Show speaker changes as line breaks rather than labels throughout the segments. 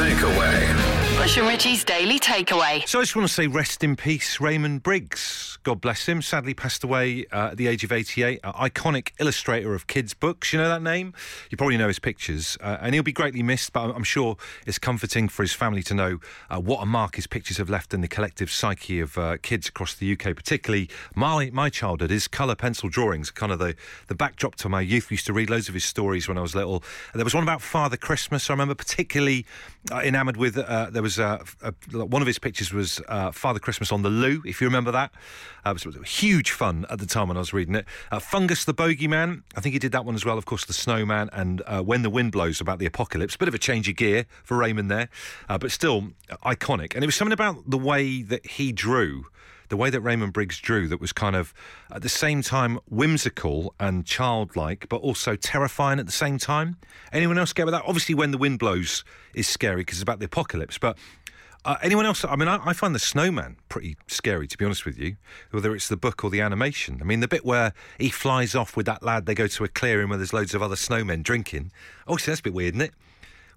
Takeaway.
Bush and Richie's Daily Takeaway.
So I just want to say rest in peace, Raymond Briggs. God bless him. Sadly passed away uh, at the age of 88. Uh, iconic illustrator of kids' books. You know that name? You probably know his pictures. Uh, and he'll be greatly missed, but I'm, sure it's comforting for his family to know uh, what a mark his pictures have left in the collective psyche of uh, kids across the UK, particularly my, my childhood. His colour pencil drawings, kind of the, the backdrop to my youth. We used to read loads of his stories when I was little. There was one about Father Christmas. I remember particularly uh, enamoured with. there was a, one of his pictures was Father Christmas on the loo, if you remember that. Uh, it was huge fun at the time when I was reading it. Uh, Fungus the Bogeyman, I think he did that one as well. Of course, the Snowman and uh, When the Wind Blows about the apocalypse. Bit of a change of gear for Raymond there, uh, but still iconic. And it was something about the way that he drew the way that Raymond Briggs drew that was kind of at the same time whimsical and childlike, but also terrifying at the same time. Anyone else get with that? Obviously, when the wind blows is scary because it's about the apocalypse, but. Uh, anyone else? I mean, I, I, find the snowman pretty scary, to be honest with you, whether it's the book or the animation. I mean, the bit where he flies off with that lad, they go to a clearing where there's loads of other snowmen drinking. Oh, Obviously, that's a bit weird, isn't it?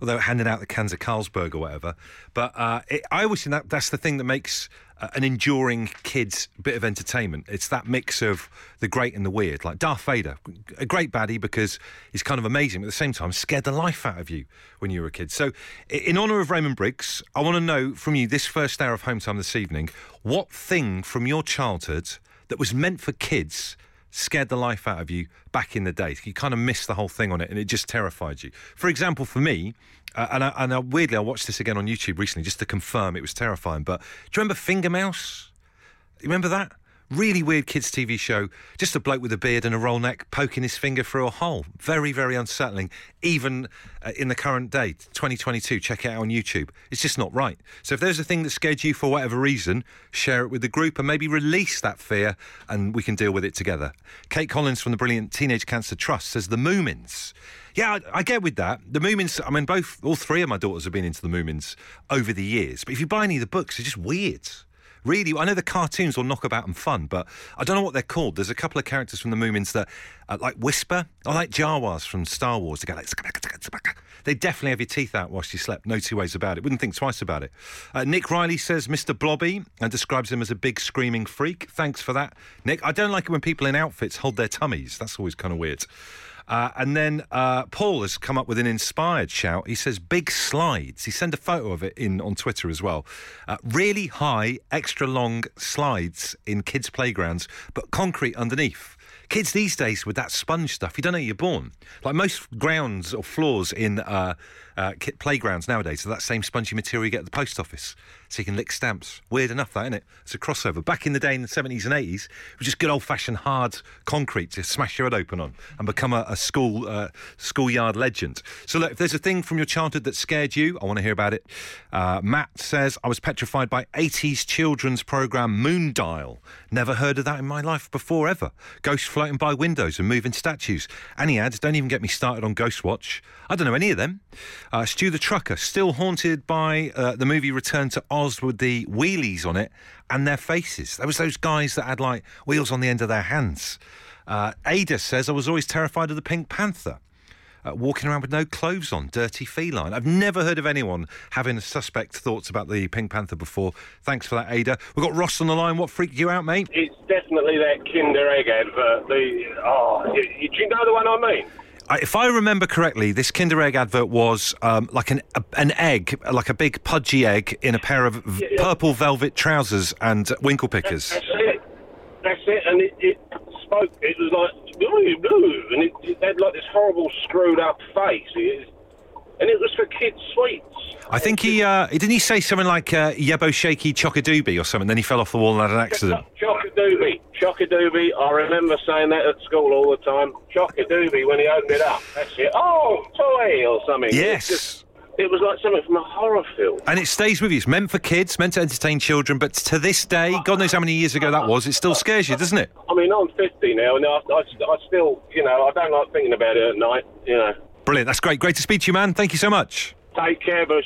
Although handing out the cans of Carlsberg or whatever. But uh, it, I always think that that's the thing that makes an enduring kids bit of entertainment. It's that mix of the great and the weird. Like Darth Vader, a great baddie because he's kind of amazing, but at the same time scared the life out of you when you were a kid. So, in honour of Raymond Briggs, I want to know from you this first hour of home time this evening, what thing from your childhood that was meant for kids scared the life out of you back in the day. You kind of missed the whole thing on it and it just terrified you. For example, for me, uh, and, I, and I, weirdly, I watched this again on YouTube recently just to confirm it was terrifying. But do you remember Finger Mouse? You remember that? Really weird kids' TV show. Just a bloke with a beard and a roll neck poking his finger through a hole. Very, very unsettling. Even uh, in the current day, 2022, check it out on YouTube. It's just not right. So if there's a thing that scared you for whatever reason, share it with the group and maybe release that fear and we can deal with it together. Kate Collins from the brilliant Teenage Cancer Trust says the Moomins. Yeah, I, I, get with that. The Moomins, I mean, both, all three of my daughters have been into the Moomins over the years. But if you buy any of the books, they're just weird really, I know the cartoons are knockabout and fun, but I don't know what they're called. There's a couple of characters from the Moomins that uh, like whisper. I like Jawas from Star Wars. They go like, they definitely have your teeth out whilst you slept. No two ways about it. Wouldn't think twice about it. Uh, Nick Riley says Mr. Blobby and describes him as a big screaming freak. Thanks for that, Nick. I don't like it when people in outfits hold their tummies. That's always kind of weird. Uh, and then uh, Paul has come up with an inspired shout. He says, big slides. He sent a photo of it in on Twitter as well. Uh, really high, extra long slides in kids' playgrounds, but concrete underneath. Kids these days with that sponge stuff, you don't know you're born. Like most grounds or floors in uh, playgrounds nowadays are that same spongy material you get at the post office, so you can lick stamps. Weird enough, that isn't it? It's a crossover. Back in the day in the 70s and 80s, it was just good old fashioned hard concrete to smash your head open on and become a, a school uh, schoolyard legend. So, look, if there's a thing from your childhood that scared you, I want to hear about it. Uh, Matt says, I was petrified by 80s children's programme Moondial. Never heard of that in my life before, ever. Ghosts floating by windows and moving statues. And he adds, don't even get me started on Ghost Watch. I don't know any of them. Uh, Stu the Trucker, still haunted by uh, the movie Return to Oz with the wheelies on it and their faces. There was those guys that had like wheels on the end of their hands. Uh, Ada says, I was always terrified of the Pink Panther. Uh, walking around with no clothes on, dirty feline. I've never heard of anyone having suspect thoughts about the Pink Panther before. Thanks for that, Ada. We've got Ross on the line. What freaked you out, mate?
It's definitely that Kinder Egg advert. The oh, you, you know the one I mean?
If I remember correctly, this Kinder Egg advert was um, like an a, an egg, like a big pudgy egg in a pair of v- yeah, purple velvet trousers and winkle pickers.
That's it. That's it. And it, it spoke. It was like blue, blue, and it, it, had like this horrible screwed up face. It, and it was for kids' sweets.
I think he uh, didn't he say something like uh, Yebo Shaky Chockadoobie or something. Then he fell off the wall and had an accident.
Chockadoobie. I remember saying that at school all the time. Chockadoobie when he opened it up. That's it. Oh, toy or something.
Yes. It was, just,
it was like something from a horror film.
And it stays with you. It's meant for kids, meant to entertain children, but to this day, God knows how many years ago that was, it still scares you, doesn't it?
I mean, I'm 50 now, and I, I, I still, you know, I don't like thinking about it at night, you know.
Brilliant. That's great. Great to speak to you, man. Thank you so much.
Take care, Bush.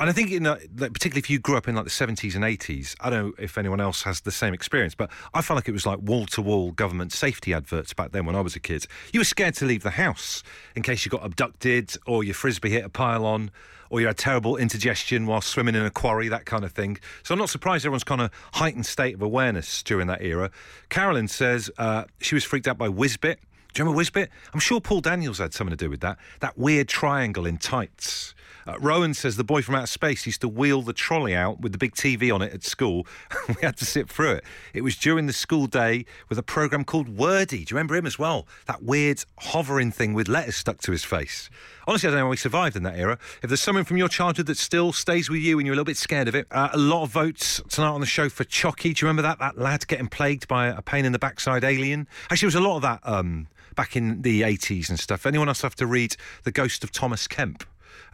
And I think, like, particularly if you grew up in like the 70s and 80s, I don't know if anyone else has the same experience, but I felt like it was like wall to wall government safety adverts back then when I was a kid. You were scared to leave the house in case you got abducted or your frisbee hit a pylon or you had terrible indigestion while swimming in a quarry, that kind of thing. So I'm not surprised everyone's kind of heightened state of awareness during that era. Carolyn says uh, she was freaked out by Wizbit. Do you remember Wizbit? I'm sure Paul Daniels had something to do with that. That weird triangle in tights. Uh, Rowan says the boy from outer space used to wheel the trolley out with the big TV on it at school. we had to sit through it. It was during the school day with a program called Wordy. Do you remember him as well? That weird hovering thing with letters stuck to his face. Honestly, I don't know how he survived in that era. If there's something from your childhood that still stays with you and you're a little bit scared of it, uh, a lot of votes tonight on the show for Chocky. Do you remember that? That lad getting plagued by a pain in the backside alien. Actually, there was a lot of that um, back in the 80s and stuff. Anyone else have to read The Ghost of Thomas Kempe?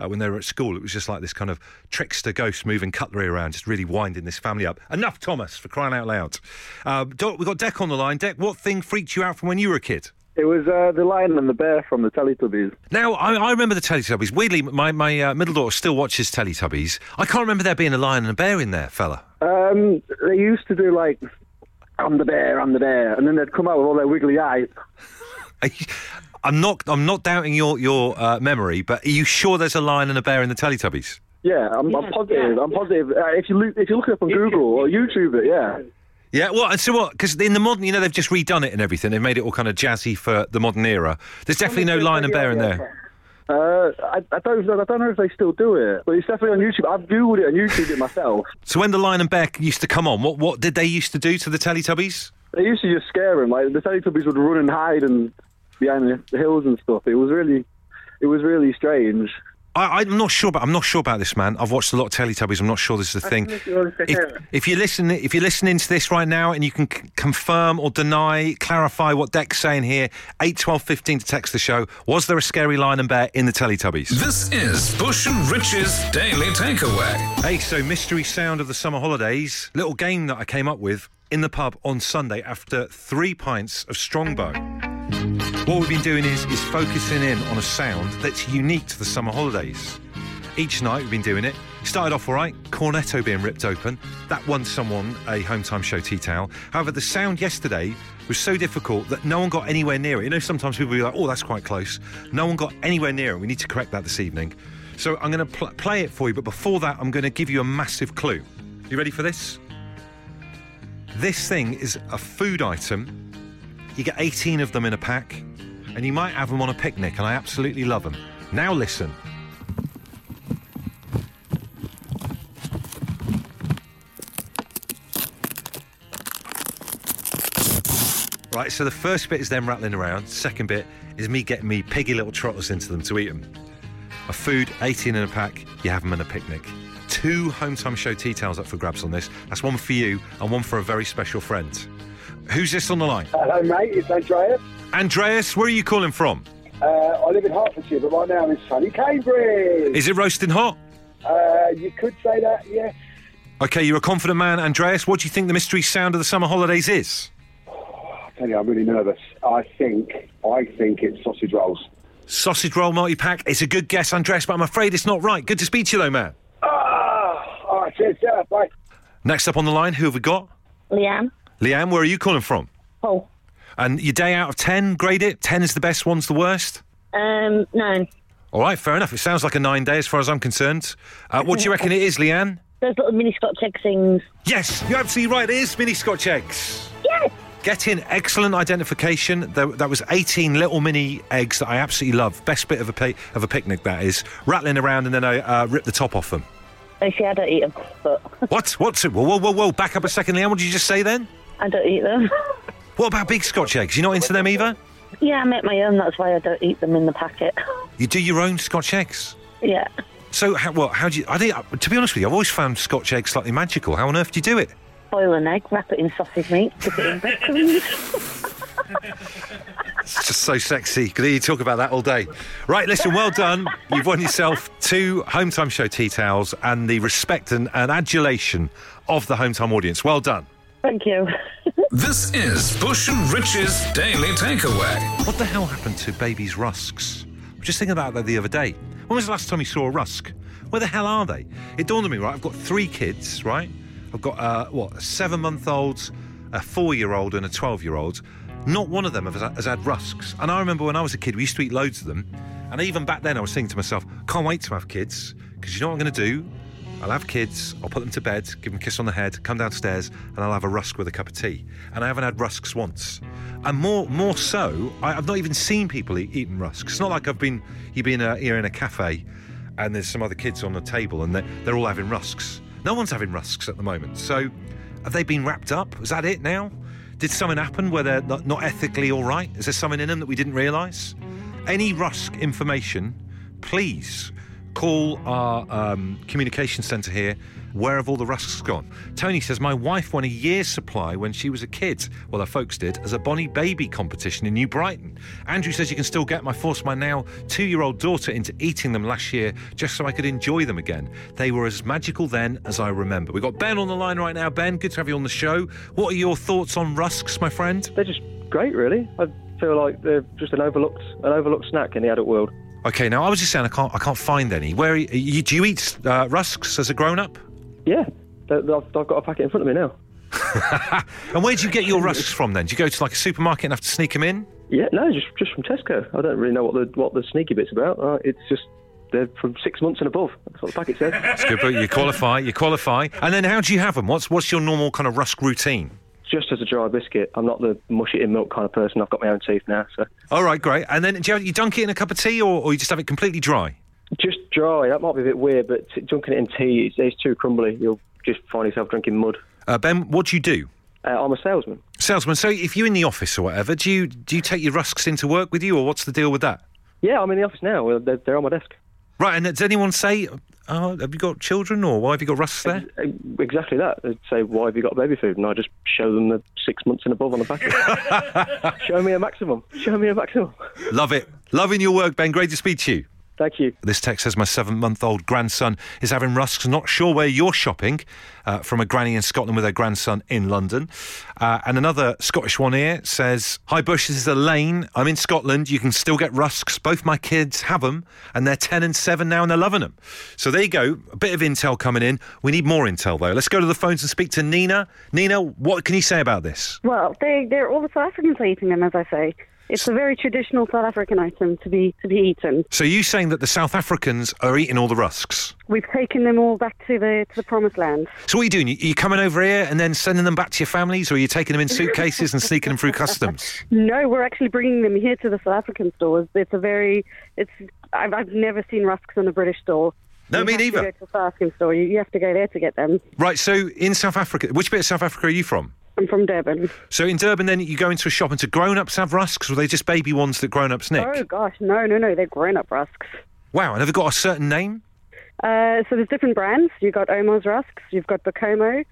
uh, when they were at school. It was just like this kind of trickster ghost moving cutlery around, just really winding this family up. Enough, Thomas, for crying out loud. Uh, Doc, we've got Deck on the line. Deck, what thing freaked you out from when you were a kid?
It was uh, the lion and the bear from the Teletubbies.
Now, I, I remember the Teletubbies. Weirdly, my, my uh, middle daughter still watches Teletubbies. I can't remember there being a lion and a bear in there, fella.
Um, they used to do like, I'm the bear, I'm the bear, and then they'd come out with all their wiggly eyes.
I'm not. I'm not doubting your your uh, memory, but are you sure there's a lion and a bear in the Teletubbies?
Yeah, I'm, I'm positive. I'm positive. Uh, if you look, if you look it up on Google or YouTube, it yeah.
Yeah, well, and so what? Because in the modern, you know, they've just redone it and everything. They've made it all kind of jazzy for the modern era. There's definitely no lion and bear in there.
Uh, I, I don't. I don't know if they still do it, but it's definitely on YouTube. I've googled it and YouTube it myself.
So when the lion and bear used to come on, what what did they used to do to the Teletubbies?
They used to just scare them. Like the Teletubbies would run and hide and behind the, the hills and stuff. It was really, it was really strange.
I, I'm not sure, about I'm not sure about this, man. I've watched a lot of Teletubbies. I'm not sure this is a thing. If, if you listen, if you're listening to this right now, and you can c- confirm or deny, clarify what Deck's saying here, eight twelve fifteen to text the show. Was there a scary lion and bear in the Teletubbies?
This is Bush and Rich's Daily Takeaway.
Hey, so mystery sound of the summer holidays. Little game that I came up with in the pub on Sunday after three pints of Strongbow. What we've been doing is, is focusing in on a sound that's unique to the summer holidays. Each night we've been doing it. Started off all right, cornetto being ripped open. That won someone a home time show tea towel. However, the sound yesterday was so difficult that no one got anywhere near it. You know, sometimes people be like, oh, that's quite close. No one got anywhere near it. We need to correct that this evening. So I'm going to pl- play it for you, but before that, I'm going to give you a massive clue. You ready for this? This thing is a food item. You get 18 of them in a pack, and you might have them on a picnic, and I absolutely love them. Now listen. Right, so the first bit is them rattling around. Second bit is me getting me piggy little trotters into them to eat them. A food, 18 in a pack, you have them in a picnic. Two home time show tea towels up for grabs on this. That's one for you and one for a very special friend. Who's this on the line?
Hello, mate. It's Andreas.
Andreas, where are you calling from?
Uh, I live in Hertfordshire, but right now I'm in sunny Cambridge.
Is it roasting hot?
Uh, you could say that, yes.
Okay, you're a confident man, Andreas. What do you think the mystery sound of the summer holidays is?
I tell you, I'm really nervous. I think, I think it's sausage rolls.
Sausage roll multi pack. It's a good guess, Andreas, but I'm afraid it's not right. Good to speak to you, though, man.
Ah, all right, cheers, yeah, bye.
Next up on the line, who have we got?
Leanne.
Leanne, where are you calling from?
Oh.
And your day out of 10, grade it? 10 is the best, one's the worst?
Um, nine.
All right, fair enough. It sounds like a nine day as far as I'm concerned. Uh, what do you reckon it is, Leanne?
Those little mini Scotch egg things.
Yes, you're absolutely right. It is mini Scotch eggs.
Yes.
Get in excellent identification. There, that was 18 little mini eggs that I absolutely love. Best bit of a pi- of a picnic that is. Rattling around and then I uh, rip the top off them.
Oh, see, I don't eat them, but
What? What's it? Whoa, whoa, whoa, whoa! Back up a second, Leanne. What did you just say then?
I don't eat them.
What about big Scotch eggs? You're not into them either.
yeah, I make my own. That's why I don't eat them in the packet.
You do your own Scotch eggs.
yeah.
So, how, what? How do you? I think, uh, to be honest with you, I've always found Scotch eggs slightly magical. How on earth do you do it?
Boil an egg, wrap it in sausage meat, dip it in breadcrumbs.
It's just so sexy. Could hear you talk about that all day. Right, listen, well done. You've won yourself two Home Time Show tea towels and the respect and, and adulation of the Home Time audience. Well done.
Thank you.
This is Bush and Rich's Daily Takeaway.
What the hell happened to babies' rusks? I was just thinking about that the other day. When was the last time you saw a rusk? Where the hell are they? It dawned on me, right? I've got three kids, right? I've got uh, what a seven-month-old, a four-year-old, and a twelve-year-old. Not one of them has, has had rusks. And I remember when I was a kid, we used to eat loads of them. And even back then, I was thinking to myself, can't wait to have kids because you know what I'm going to do? I'll have kids, I'll put them to bed, give them a kiss on the head, come downstairs, and I'll have a rusk with a cup of tea. And I haven't had rusks once. And more, more so, I, I've not even seen people eat, eating rusks. It's not like I've been, you've been here in a cafe, and there's some other kids on the table, and they're, they're all having rusks. No one's having rusks at the moment. So, have they been wrapped up? Is that it now? Did something happen where they're not, not ethically all right? Is there something in them that we didn't realise? Any rusk information, please call our um, communication centre here. Where have all the rusks gone? Tony says, My wife won a year's supply when she was a kid. Well, her folks did, as a Bonnie Baby competition in New Brighton. Andrew says you can still get my forced my now two year old daughter into eating them last year just so I could enjoy them again. They were as magical then as I remember. We've got Ben on the line right now. Ben, good to have you on the show. What are your thoughts on rusks, my friend?
They're just great, really. I feel like they're just an overlooked an overlooked snack in the adult world.
Okay, now I was just saying I can't I can't find any. Where you, do you eat uh, rusks as a grown up?
Yeah, I've, I've got a packet in front of me now.
And where do you get your rusks from then? Do you go to like a supermarket and have to sneak them in?
Yeah, no, just just from Tesco. I don't really know what the what the sneaky bit's about. Uh, it's just they're from six months and above. That's what the packet says.
It's good, but you qualify, you qualify. And then how do you have them? What's what's your normal kind of rusk routine?
Just as a dry biscuit. I'm not the mush it in milk kind of person. I've got my own teeth now, so
All right, great. And then do you, have, you dunk it in a cup of tea, or, or you just have it completely dry?
just dry. That might be a bit weird, but t- dunking it in tea, is it's too crumbly. You'll just find yourself drinking mud.
Uh, ben, what do you do?
Uh, I'm a salesman.
Salesman. So if you're in the office or whatever, do you do you take your rusks into work with you, or what's the deal with that?
Yeah, I'm in the office now. They're, they're on my desk.
Right. And does anyone say, oh, "Have you got children?" or "Why have you got rusks there?"
Exactly that. They'd say, "Why have you got baby food?" And I just show them the six months and above on the packet. show me a maximum. Show me a maximum.
Love it. Loving your work, Ben. Great to speak to you.
Thank you.
This text says my seven month old grandson is having rusks. Not sure where you're shopping uh, from a granny in Scotland with her grandson in London. Uh, and another Scottish one here says Hi Bush, this is Elaine. I'm in Scotland. You can still get rusks. Both my kids have them and they're 10 and 7 now and they're loving them. So there you go. A bit of intel coming in. We need more intel though. Let's go to the phones and speak to Nina. Nina, what can you say about this?
Well, they they're all the South Africans are eating them, as I say. It's a very traditional South African item to be to be eaten.
So you saying that the South Africans are eating all the rusks?
We've taken them all back to the to the promised land.
So what are you doing? You, you coming over here and then sending them back to your families, or are you taking them in suitcases and sneaking them through customs?
No, we're actually bringing them here to the South African stores. It's a very it's I've, I've never seen rusks in a British store.
No,
You
me
have to
neither.
go to the South African store. You, you have to go there to get them.
Right. So in South Africa, which bit of South Africa are you from?
I'm from Durban.
So in Durban, then you go into a shop and do grown-ups have rusks, or are they just baby ones that grown-ups nick?
Oh gosh, no, no, no, they're grown-up rusks.
Wow, and have they got a certain name?
Uh, so there's different brands. You've got Ouma's rusks, you've got Bacomo,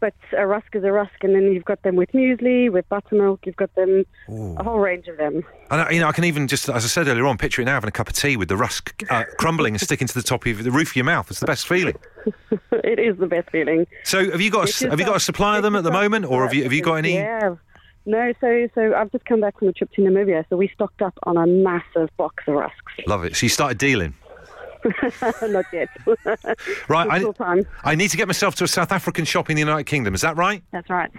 but a rusk is a rusk, and then you've got them with muesli, with buttermilk. You've got them, a whole range of them.
And I- you know, I can even just, as I said earlier on, picture it now having a cup of tea with the rusk uh, crumbling and sticking to the top of the roof of your mouth. It's the best feeling.
it is the best feeling.
So have you got a, have you got a supply of them at the moment, or have you have you got any?
Yeah. No, so so I've just come back from a trip to Namibia, so we stocked up on a massive box of rusks.
Love it. So you started dealing.
Not yet.
Right, I,
time.
I need to get myself to a South African shop in the United Kingdom. Is that right?
That's right.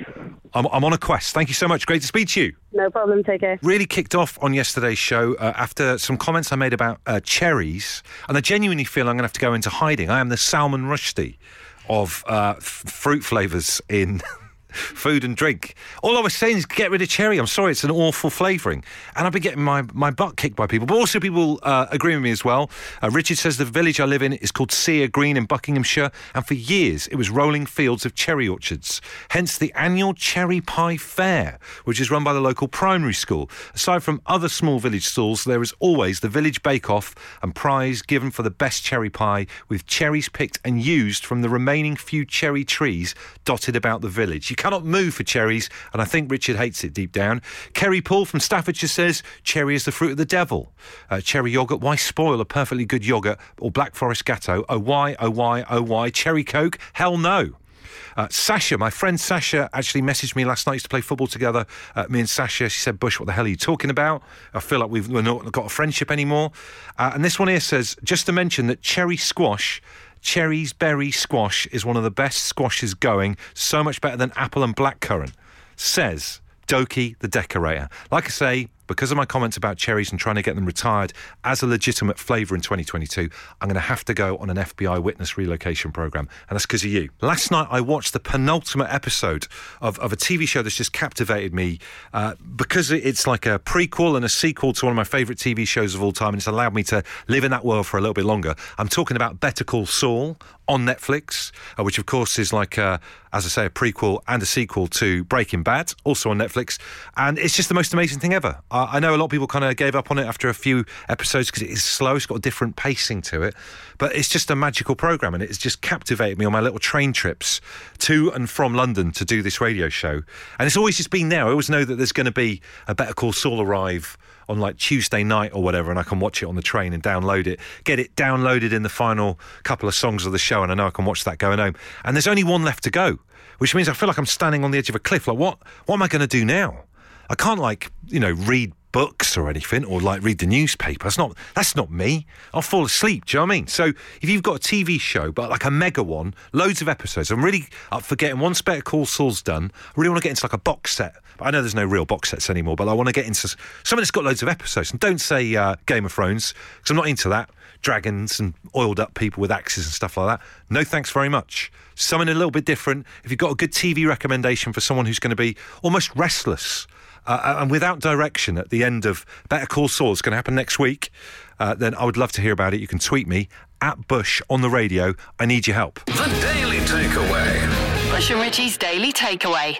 I'm, I'm on a quest. Thank you so much. Great to speak to you.
No problem. Take care.
really kicked off on yesterday's show uh, after some comments I made about uh, cherries, and I genuinely feel I'm going to have to go into hiding. I am the Salman Rushdie of uh, f- fruit flavours in. Food and drink. All I was saying is get rid of cherry. I'm sorry, it's an awful flavouring, and I've been getting my, my butt kicked by people. But also, people uh, agree with me as well. Uh, Richard says the village I live in is called Seer Green in Buckinghamshire, and for years it was rolling fields of cherry orchards. Hence the annual Cherry Pie Fair, which is run by the local primary school. Aside from other small village stalls, there is always the village bake off and prize given for the best cherry pie, with cherries picked and used from the remaining few cherry trees dotted about the village. You cannot move for cherries, and I think Richard hates it deep down. Kerry Paul from Staffordshire says cherry is the fruit of the devil. Uh, cherry yogurt, why spoil a perfectly good yogurt or Black Forest Gateau? Oh why, oh why, oh why? Cherry Coke? Hell no. Uh, Sasha, my friend Sasha, actually messaged me last night. Used to play football together. Uh, me and Sasha. She said, "Bush, what the hell are you talking about? I feel like we've we're not got a friendship anymore." Uh, and this one here says, just to mention that cherry squash cherries, berry, squash is one of the best squashes going, so much better than apple and blackcurrant, says Doki the decorator. Like I say, because of my comments about cherries and trying to get them retired as a legitimate flavour in 2022, I'm going to have to go on an FBI witness relocation programme. And that's because of you. Last night, I watched the penultimate episode of, of a TV show that's just captivated me uh, because it's like a prequel and a sequel to one of my favourite TV shows of all time. And it's allowed me to live in that world for a little bit longer. I'm talking about Better Call Saul on Netflix, uh, which of course is like, uh, as I say, a prequel and a sequel to Breaking Bad, also on Netflix. And it's just the most amazing thing ever. I, I know a lot of people kind of gave up on it after a few episodes because it is slow, it's got a different pacing to it. But it's just a magical program and it's just captivated me on my little train trips to and from London to do this radio show. And it's always just been there. I always know that there's going to be a Better Call Saul arrive on like Tuesday night or whatever, and I can watch it on the train and download it, get it downloaded in the final couple of songs of the show, and I know I can watch that going home. And there's only one left to go, which means I feel like I'm standing on the edge of a cliff. Like, what? What am I going to do now? I can't like you know read books or anything or like read the newspaper. That's not that's not me. I'll fall asleep. Do you know what I mean? So if you've got a TV show, but like a mega one, loads of episodes, I'm really up for getting one Better Call Saul's done. I really want to get into like a box set. I know there's no real box sets anymore, but I want to get into something that's got loads of episodes. And don't say uh, Game of Thrones because I'm not into that. Dragons and oiled up people with axes and stuff like that. No thanks very much. Something a little bit different. If you've got a good TV recommendation for someone who's going to be almost restless uh, and without direction at the end of Better Call Saul, it's going to happen next week, uh, then I would love to hear about it. You can tweet me at Bush on the radio. I need your help.
The Daily Takeaway.
Bush and Richie's Daily Takeaway.